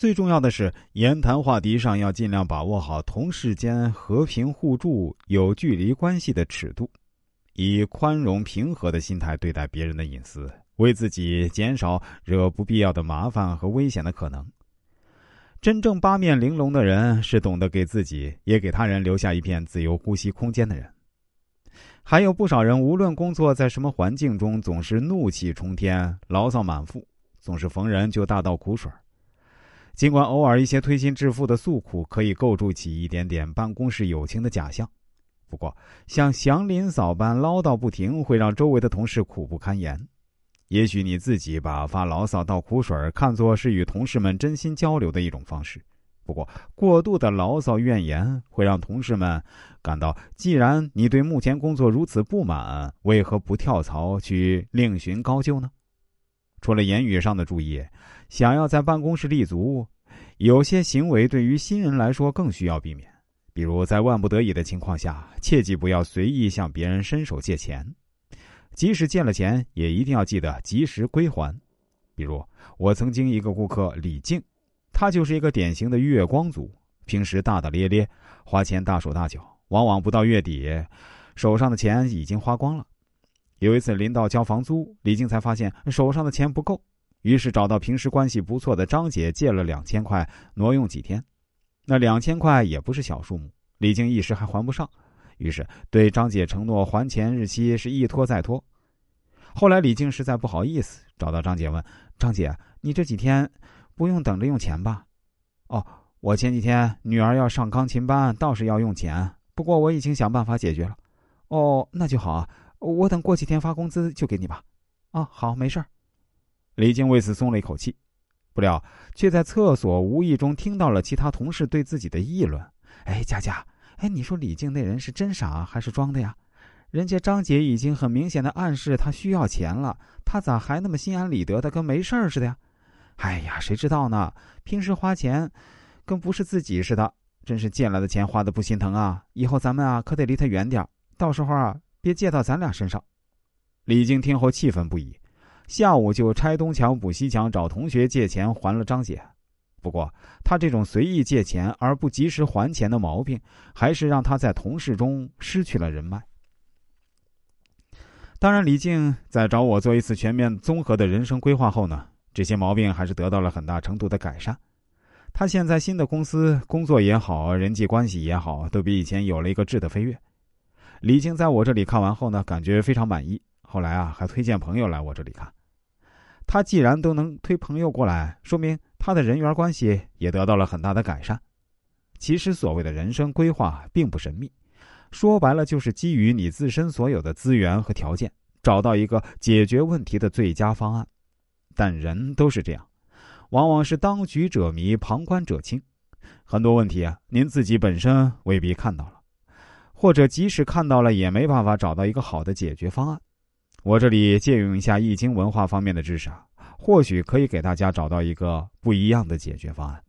最重要的是，言谈话题上要尽量把握好同事间和平互助、有距离关系的尺度，以宽容平和的心态对待别人的隐私，为自己减少惹不必要的麻烦和危险的可能。真正八面玲珑的人，是懂得给自己也给他人留下一片自由呼吸空间的人。还有不少人，无论工作在什么环境中，总是怒气冲天、牢骚满腹，总是逢人就大倒苦水。尽管偶尔一些推心置腹的诉苦可以构筑起一点点办公室友情的假象，不过像祥林嫂般唠叨不停，会让周围的同事苦不堪言。也许你自己把发牢骚倒苦水看作是与同事们真心交流的一种方式，不过过度的牢骚怨言会让同事们感到，既然你对目前工作如此不满，为何不跳槽去另寻高就呢？除了言语上的注意，想要在办公室立足，有些行为对于新人来说更需要避免。比如，在万不得已的情况下，切记不要随意向别人伸手借钱，即使借了钱，也一定要记得及时归还。比如，我曾经一个顾客李静，他就是一个典型的月光族，平时大大咧咧，花钱大手大脚，往往不到月底，手上的钱已经花光了。有一次，临到交房租，李静才发现手上的钱不够，于是找到平时关系不错的张姐借了两千块，挪用几天。那两千块也不是小数目，李静一时还还不上，于是对张姐承诺还钱日期是一拖再拖。后来李静实在不好意思，找到张姐问：“张姐，你这几天不用等着用钱吧？”“哦，我前几天女儿要上钢琴班，倒是要用钱，不过我已经想办法解决了。”“哦，那就好啊。”我等过几天发工资就给你吧，啊，好，没事儿。李静为此松了一口气，不料却在厕所无意中听到了其他同事对自己的议论。哎，佳佳，哎，你说李静那人是真傻还是装的呀？人家张姐已经很明显的暗示他需要钱了，他咋还那么心安理得的跟没事儿似的呀？哎呀，谁知道呢？平时花钱跟不是自己似的，真是借来的钱花的不心疼啊！以后咱们啊可得离他远点到时候啊。别借到咱俩身上。李静听后气愤不已，下午就拆东墙补西墙，找同学借钱还了张姐。不过，他这种随意借钱而不及时还钱的毛病，还是让他在同事中失去了人脉。当然，李静在找我做一次全面综合的人生规划后呢，这些毛病还是得到了很大程度的改善。他现在新的公司工作也好，人际关系也好，都比以前有了一个质的飞跃。李静在我这里看完后呢，感觉非常满意。后来啊，还推荐朋友来我这里看。他既然都能推朋友过来，说明他的人缘关系也得到了很大的改善。其实所谓的人生规划并不神秘，说白了就是基于你自身所有的资源和条件，找到一个解决问题的最佳方案。但人都是这样，往往是当局者迷，旁观者清。很多问题啊，您自己本身未必看到了。或者即使看到了，也没办法找到一个好的解决方案。我这里借用一下易经文化方面的知识啊，或许可以给大家找到一个不一样的解决方案。